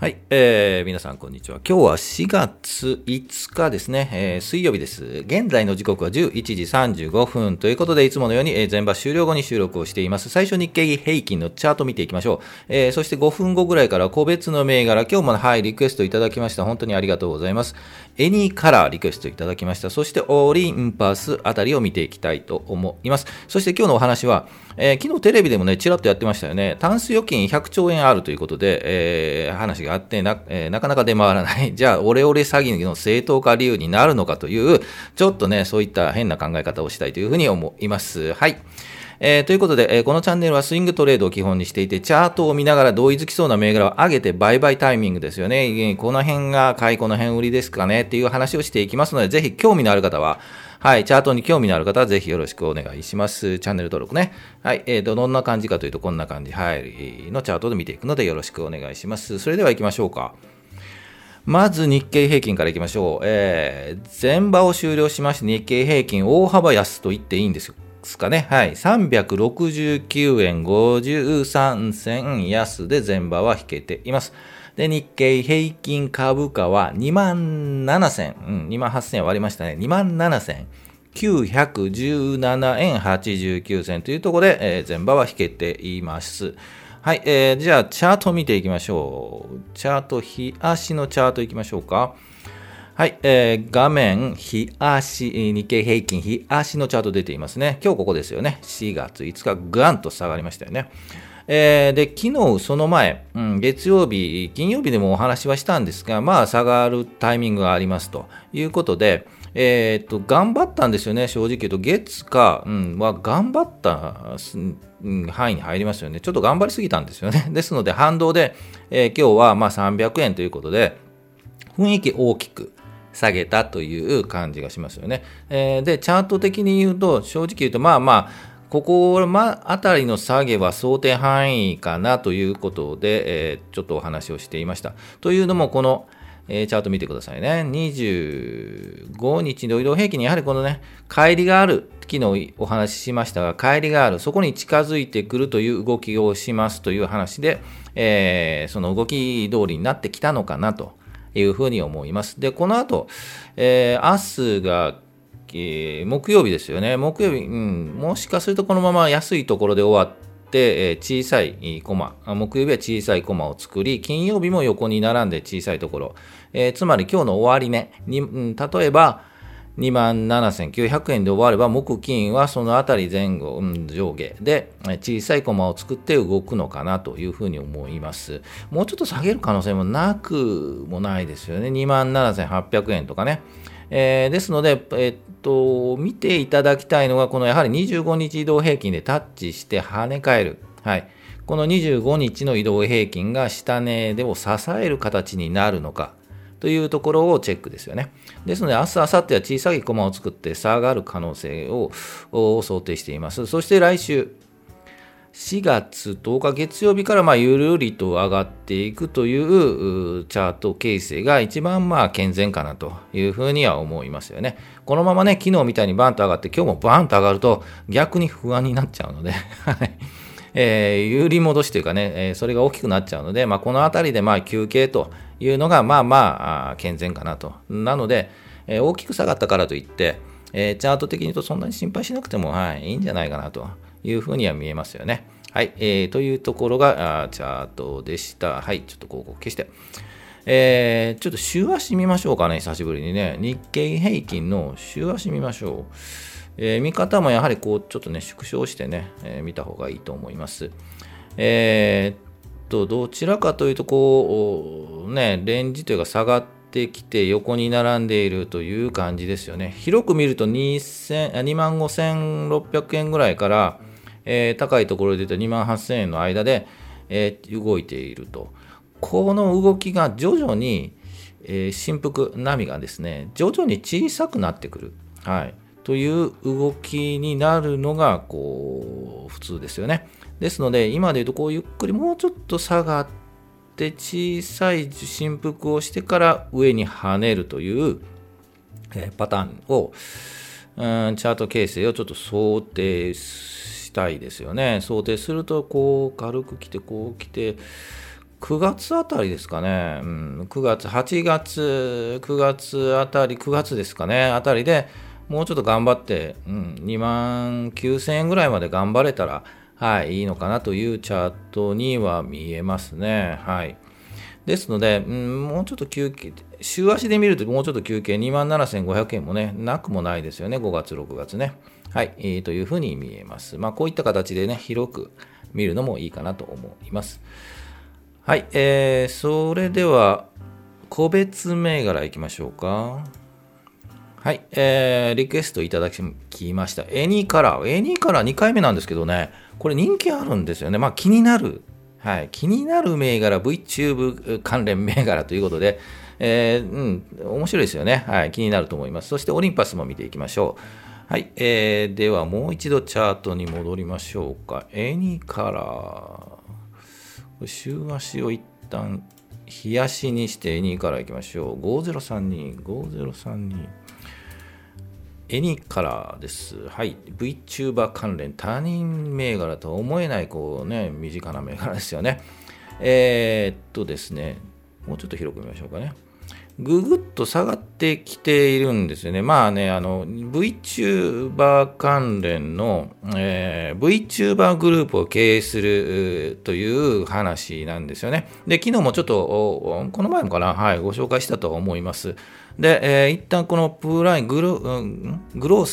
はい、えー、皆さんこんにちは。今日は4月5日ですね、えー、水曜日です。現在の時刻は11時35分ということで、いつものように、えー、全場終了後に収録をしています。最初日経平均のチャート見ていきましょう。えー、そして5分後ぐらいから個別の銘柄、今日もはい、リクエストいただきました。本当にありがとうございます。エニーカラーリクエストいただきました。そしてオリンパスあたりを見ていきたいと思います。そして今日のお話は、えー、昨日テレビでもね、ちらっとやってましたよね。タンス預金100兆円あるということで、えー、話ががあってな、えー、なかなか出回らない。じゃあ、オレオレ詐欺の正当化理由になるのかという、ちょっとね、そういった変な考え方をしたいというふうに思います。はい。えー、ということで、えー、このチャンネルはスイングトレードを基本にしていて、チャートを見ながら同意づきそうな銘柄を上げて売買タイミングですよね。この辺が買い、この辺売りですかねっていう話をしていきますので、ぜひ興味のある方は、はい、チャートに興味のある方はぜひよろしくお願いします。チャンネル登録ね。はい、えーと、どんな感じかというと、こんな感じ、はい、のチャートで見ていくのでよろしくお願いします。それでは行きましょうか。まず日経平均からいきましょう。えー、前場を終了しまして日経平均大幅安と言っていいんですよ。すかね。はい。369円53銭安で前場は引けています。で、日経平均株価は2万7000、うん、2万8000割りましたね。2万7000。917円89銭というところで、えー、前場は引けています。はい、えー、じゃあ、チャート見ていきましょう。チャート、日足のチャートいきましょうか。はい、えー、画面、日足、日経平均、日足のチャート出ていますね。今日ここですよね。4月5日、ぐわんと下がりましたよね。えー、で、昨日その前、うん、月曜日、金曜日でもお話はしたんですが、まあ、下がるタイミングがありますということで、えー、っと、頑張ったんですよね、正直言うと。月か、うん、は頑張った範囲に入りますよね。ちょっと頑張りすぎたんですよね。ですので、反動で、えー、今日はまあ300円ということで、雰囲気大きく下げたという感じがしますよね。えー、で、チャート的に言うと、正直言うと、まあまあ、ここ、まあたりの下げは想定範囲かなということで、えー、ちょっとお話をしていました。というのも、この、えー、チャート見てくださいね。25日の移動平均にやはりこのね、乖離がある。昨日お話ししましたが、乖離がある。そこに近づいてくるという動きをしますという話で、えー、その動き通りになってきたのかなというふうに思います。で、この後、えー、明日が、えー、木曜日ですよね。木曜日、うん、もしかするとこのまま安いところで終わって、え小さいコマ、木曜日は小さいコマを作り、金曜日も横に並んで小さいところ、えー、つまり今日の終値に、うん、例えば、27,900円で終われば、木金はそのあたり前後、うん、上下で小さいコマを作って動くのかなというふうに思います。もうちょっと下げる可能性もなくもないですよね。27,800円とかね。えー、ですので、え、っと、見ていただきたいのが、このやはり25日移動平均でタッチして跳ね返る。はい。この25日の移動平均が下値でを支える形になるのか。というところをチェックですよね。ですので、明日、明後日は小さい駒を作って差がる可能性を想定しています。そして来週、4月10日月曜日からまあゆるりと上がっていくというチャート形成が一番まあ健全かなというふうには思いますよね。このままね、昨日みたいにバンと上がって今日もバンと上がると逆に不安になっちゃうので、はいえー、有利戻しというかね、え、それが大きくなっちゃうので、まあ、このあたりでまあ休憩というのがまあまあ健全かなと。なので、え、大きく下がったからといって、え、チャート的に言うとそんなに心配しなくても、はい、いいんじゃないかなというふうには見えますよね。はい、えー、というところがあチャートでした。はい、ちょっとここ消して。えー、ちょっと週足見ましょうかね、久しぶりにね。日経平均の週足見ましょう。えー、見方もやはりこう、ちょっとね、縮小してね、えー、見た方がいいと思います。えー、と、どちらかというと、こう、ね、レンジというか下がってきて横に並んでいるという感じですよね。広く見ると2万5600円ぐらいから、えー、高いところで言うと2万8000円の間で、えー、動いていると。この動きが徐々に、えー、振幅、波がですね、徐々に小さくなってくる。はい。という動きになるのが、こう、普通ですよね。ですので、今で言うと、こう、ゆっくりもうちょっと下がって、小さい振幅をしてから上に跳ねるという、えパターンを、うん、チャート形成をちょっと想定ししたいですよね。想定すると、こう、軽く来て、こう来て、9月あたりですかね、うん、9月、8月、9月あたり、9月ですかね、あたりでもうちょっと頑張って、うん、2万9000円ぐらいまで頑張れたら、はい、いいのかなというチャートには見えますね。はい。ですので、うん、もうちょっと休憩、週足で見るともうちょっと休憩、2万7500円もね、なくもないですよね、5月、6月ね。はい、えー、というふうに見えます。まあ、こういった形でね、広く見るのもいいかなと思います。はい、えー、それでは、個別銘柄いきましょうか。はい、えー、リクエストいただきました。エニーカラー。エニーカラー2回目なんですけどね、これ人気あるんですよね。まあ気になる。はい、気になる銘柄、VTube 関連銘柄ということで、えー、うん、面白いですよね。はい、気になると思います。そしてオリンパスも見ていきましょう。はい、えー、ではもう一度チャートに戻りましょうか。エニカラー。週足を一旦日足にしてエニカラーいきましょう。5032、5032。エニカラーです。はい。VTuber 関連、他人銘柄とは思えない、こうね、身近な銘柄ですよね。えー、っとですね、もうちょっと広く見ましょうかね。ぐぐっと下がってきているんですよね。まあね、あの、VTuber 関連の、えー、VTuber グループを経営するという話なんですよね。で、昨日もちょっと、この前もかな、はい、ご紹介したと思います。で、えー、一旦このプライムグロ、グロー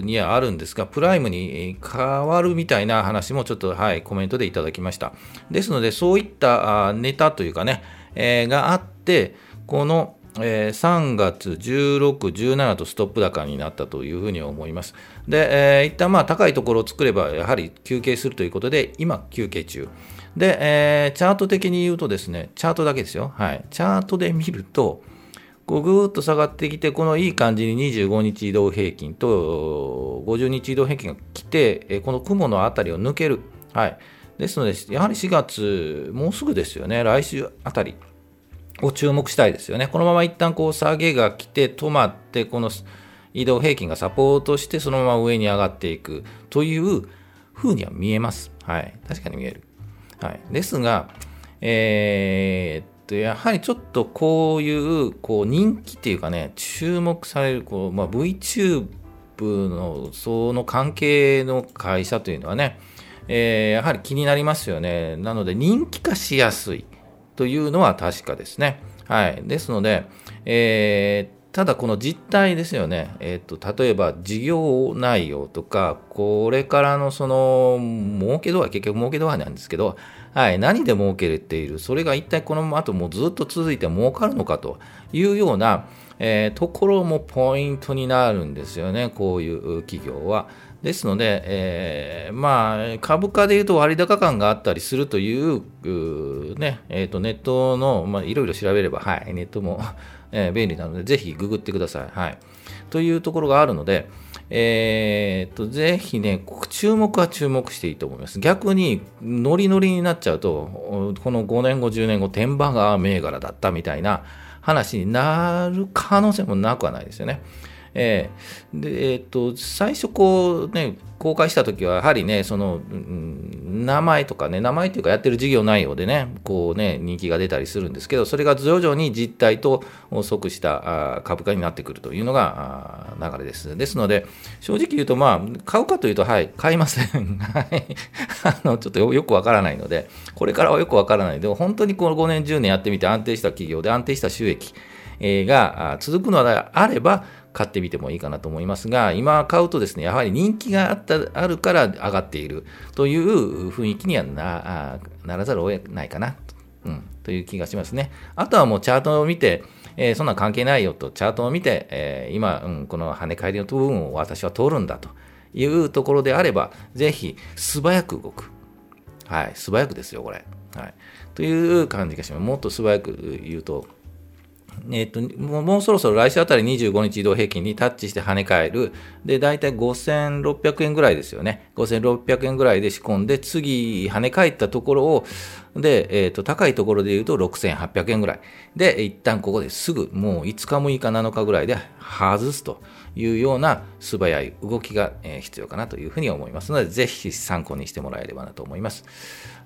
スにはあるんですが、プライムに変わるみたいな話もちょっと、はい、コメントでいただきました。ですので、そういったネタというかね、えー、があって、この、えー、3月16、17とストップ高になったというふうに思います。で、えー、一旦まあ高いところを作れば、やはり休憩するということで、今休憩中。で、えー、チャート的に言うとですね、チャートだけですよ。はい。チャートで見ると、こうぐーっと下がってきて、このいい感じに25日移動平均と50日移動平均が来て、この雲のあたりを抜ける。はい。ですので、やはり4月、もうすぐですよね、来週あたりを注目したいですよね。このまま一旦こう下げが来て、止まって、この移動平均がサポートして、そのまま上に上がっていくという風には見えます。はい。確かに見える。はい。ですが、えー、とやはりちょっとこういうこう人気っていうかね注目されるこう、まあ、VTube のその関係の会社というのはね、えー、やはり気になりますよねなので人気化しやすいというのは確かですね。はい。ですので、えーただこの実態ですよね、えーと、例えば事業内容とか、これからのその儲け度合い、結局儲け度合いなんですけど、はい、何で儲けれている、それが一体この後もずっと続いて儲かるのかというような、えー、ところもポイントになるんですよね、こういう企業は。ですので、えー、まあ、株価でいうと割高感があったりするという、うねえーと、ネットの、まあ、いろいろ調べれば、はい、ネットもえー、便利なので、ぜひググってください。はい。というところがあるので、えー、と、ぜひね、注目は注目していいと思います。逆に、ノリノリになっちゃうと、この5年後、10年後、天馬が銘柄だったみたいな話になる可能性もなくはないですよね。えー、で、えっ、と、最初こうね、公開した時は、やはりね、その、名前とかね、名前っていうかやってる事業内容でね、こうね、人気が出たりするんですけど、それが徐々に実態と即した株価になってくるというのが流れです。ですので、正直言うと、まあ、買うかというと、はい、買いません。はい。あの、ちょっとよくわからないので、これからはよくわからないので、本当にこの5年、10年やってみて安定した企業で安定した収益が続くのであれば、買ってみてもいいかなと思いますが、今買うとですね、やはり人気があったあるから上がっているという雰囲気にはなならざるを得ないかな、うん、という気がしますね。あとはもうチャートを見て、えー、そんな関係ないよと、チャートを見て、えー、今、うん、この跳ね返りの部分を私は通るんだというところであれば、ぜひ素早く動く。はい、素早くですよ、これ。はい。という感じがします。もっと素早く言うと、えっと、もうもうそろそろ来週あたり25日移動平均にタッチして跳ね返る。で、大体5600円ぐらいですよね。5600円ぐらいで仕込んで、次跳ね返ったところを、で、えっ、と、高いところで言うと6800円ぐらい。で、一旦ここですぐ、もう5日6日7日ぐらいで外すというような素早い動きが必要かなというふうに思いますので、ぜひ参考にしてもらえればなと思います。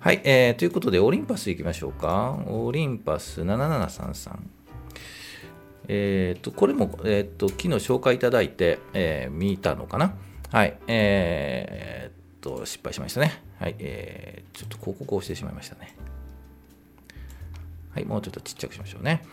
はい、えー、ということで、オリンパスいきましょうか。オリンパス7733。え、ー、と、これも、えっ、ー、と、昨日紹介いただいて、えー、見たのかな？はい、えー、と、失敗しましたね。はい、えー、ちょっと広告をしてしまいましたね。はい、もうちょっとちっちゃくしましょうね。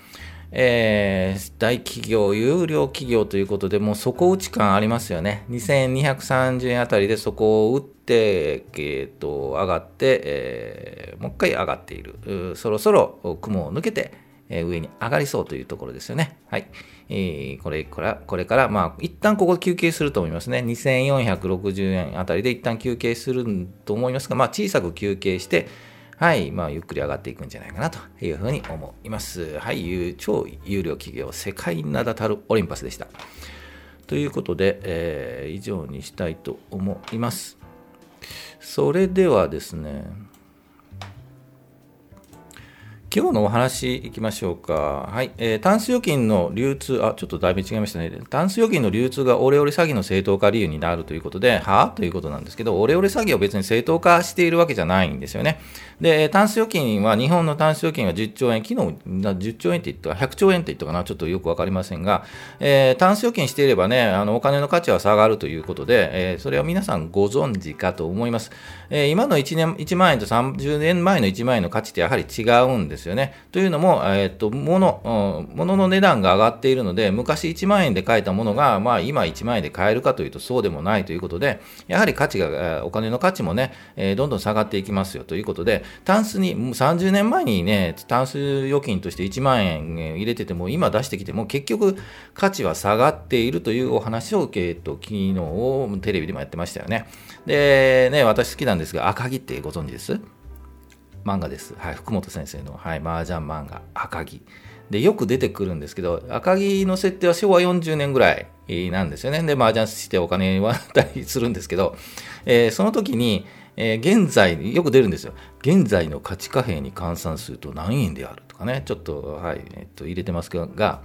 えー、大企業、有料企業ということで、もう底打ち感ありますよね。2230円あたりでそこを打って、えー、と上がって、えー、もう一回上がっている。そろそろ雲を抜けて、え、上に上がりそうというところですよね。はい。えー、これから、これから、まあ、一旦ここ休憩すると思いますね。2460円あたりで一旦休憩すると思いますが、まあ、小さく休憩して、はい、まあ、ゆっくり上がっていくんじゃないかなというふうに思います。はい、超有料企業、世界名だたるオリンパスでした。ということで、えー、以上にしたいと思います。それではですね、今日のお話いきましょうか。はい。えー、タンス預金の流通、あ、ちょっとだいぶ違いましたね。タンス預金の流通がオレオレ詐欺の正当化理由になるということで、は？ということなんですけど、オレオレ詐欺を別に正当化しているわけじゃないんですよね。で、タンス預金は、日本のタンス預金は10兆円、昨日10兆円って言ったか、100兆円って言ったかな、ちょっとよくわかりませんが、えー、タンス預金していればね、あのお金の価値は下がるということで、えー、それは皆さんご存知かと思います。えー、今の1年、1万円と30年前の1万円の価値ってやはり違うんですよね。というのも、えっ、と、物、物の値段が上がっているので、昔1万円で買えたものが、まあ今1万円で買えるかというとそうでもないということで、やはり価値が、お金の価値もね、えー、どんどん下がっていきますよということで、タンスに、30年前にね、タンス預金として1万円入れてても、今出してきても、結局価値は下がっているというお話を、えっ、と、昨日テレビでもやってましたよね。で、ね、私好きなんですが、赤木ってご存知です？漫画です。はい、福本先生の、はい、麻雀漫画、赤木。で、よく出てくるんですけど、赤木の設定は昭和40年ぐらいなんですよね。で、麻雀してお金割ったりするんですけど、えー、その時に、えー、現在、よく出るんですよ。現在の価値貨幣に換算すると何円であるとかね、ちょっと、はい、えっと、入れてますが、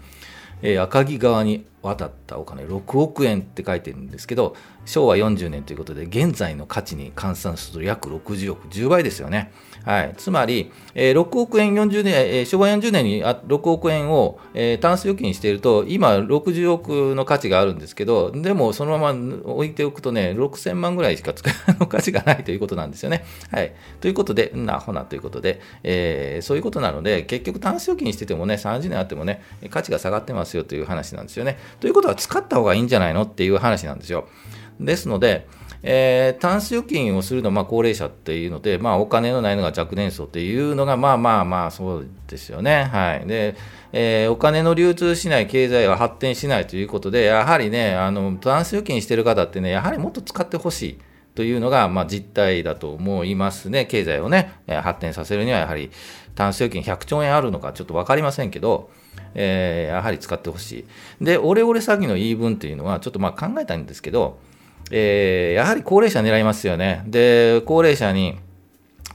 えー、赤木側に渡ったお金6億円って書いてるんですけど昭和40年ということで現在の価値に換算すると約60億10倍ですよね。はい、つまり、えー、6億円40年、えー、昭和40年に6億円を、えー、タンス預金していると、今、60億の価値があるんですけど、でもそのまま置いておくとね、6000万ぐらいしか使う価値がないということなんですよね。はい、ということで、なほなということで、えー、そういうことなので、結局、タンス預金しててもね、30年あってもね、価値が下がってますよという話なんですよね。ということは、使った方がいいんじゃないのっていう話なんですよ。ですので、えー、タンス預金をするのはまあ高齢者っていうので、まあ、お金のないのが若年層っていうのが、まあまあまあ、そうですよね。はい。で、えー、お金の流通しない経済は発展しないということで、やはりね、あの、タンス預金してる方ってね、やはりもっと使ってほしい。というのが、まあ、実態だと思いますね。経済をね、発展させるには、やはり、タンス預金100兆円あるのかちょっと分かりませんけど、えー、やはり使ってほしい。で、オレオレ詐欺の言い分っていうのは、ちょっとまあ考えたんですけど、えー、やはり高齢者狙いますよね。で、高齢者に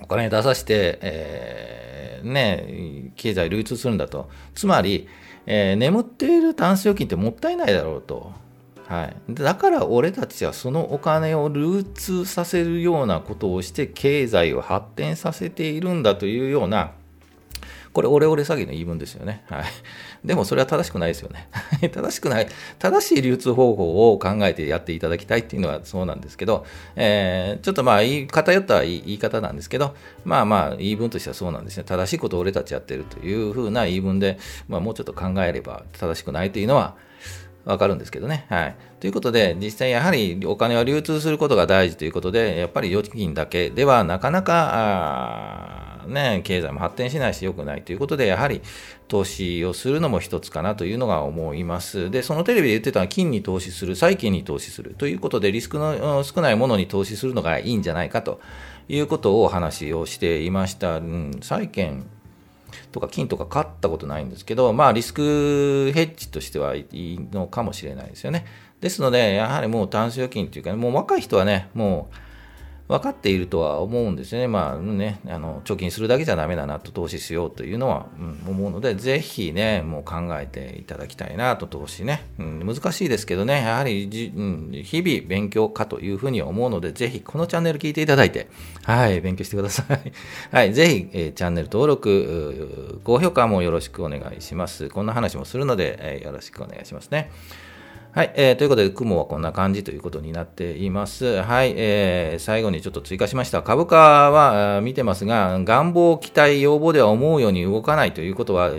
お金出させて、えー、ね、経済流通するんだと。つまり、えー、眠っているタンス預金ってもったいないだろうと。はい、だから俺たちはそのお金を流通させるようなことをして経済を発展させているんだというようなこれ、オレオレ詐欺の言い分ですよね。はい。でも、それは正しくないですよね。正しくない。正しい流通方法を考えてやっていただきたいっていうのはそうなんですけど、えー、ちょっとまあ、言い偏った言い方なんですけど、まあまあ、言い分としてはそうなんですね。正しいことを俺たちやってるというふうな言い分で、まあ、もうちょっと考えれば正しくないというのは、わかるんですけどね。はい。ということで、実際やはりお金は流通することが大事ということで、やっぱり預金だけではなかなか、ね、経済も発展しないし良くないということで、やはり投資をするのも一つかなというのが思います。で、そのテレビで言ってたのは金に投資する、債券に投資するということで、リスクの少ないものに投資するのがいいんじゃないかということをお話をしていました。うん、債券とか金とか買ったことないんですけど、まあリスクヘッジとしてはいいのかもしれないですよね。ですので、やはりもうタンス預金というか、もう若い人はね、もう分かっているとは思うんですよね。まあね、あの貯金するだけじゃダメだなと投資しようというのは、うん、思うので、ぜひね、もう考えていただきたいなと、投資ね。うん、難しいですけどね、やはりじ、うん、日々勉強かというふうに思うので、ぜひこのチャンネル聞いていただいて、はい、勉強してください。はい、ぜひ、えー、チャンネル登録、高評価もよろしくお願いします。こんな話もするので、えー、よろしくお願いしますね。はい、えー、ということで、雲はこんな感じということになっています。はい、えー、最後にちょっと追加しました。株価は見てますが、願望、期待、要望では思うように動かないということは、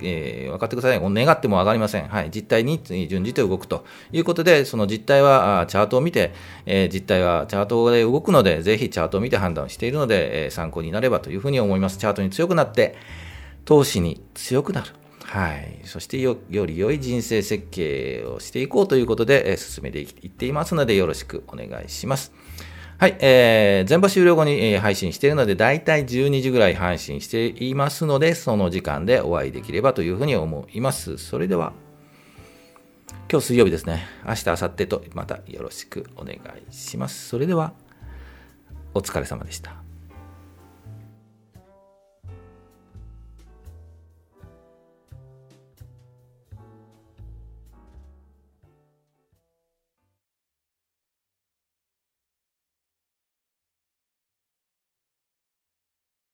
えー、分かってください。願っても上がりません。はい、実態に準じて動くということで、その実態はチャートを見て、えー、実態はチャートで動くので、ぜひチャートを見て判断しているので、えー、参考になればというふうに思います。チャートに強くなって、投資に強くなる。はい、そしてより良い人生設計をしていこうということで、えー、進めていっていますのでよろしくお願いします。はい、えー、全場終了後に、えー、配信しているので、だいたい12時ぐらい配信していますので、その時間でお会いできればというふうに思います。それでは、今日水曜日ですね。明日、明後日とまたよろしくお願いします。それでは、お疲れ様でした。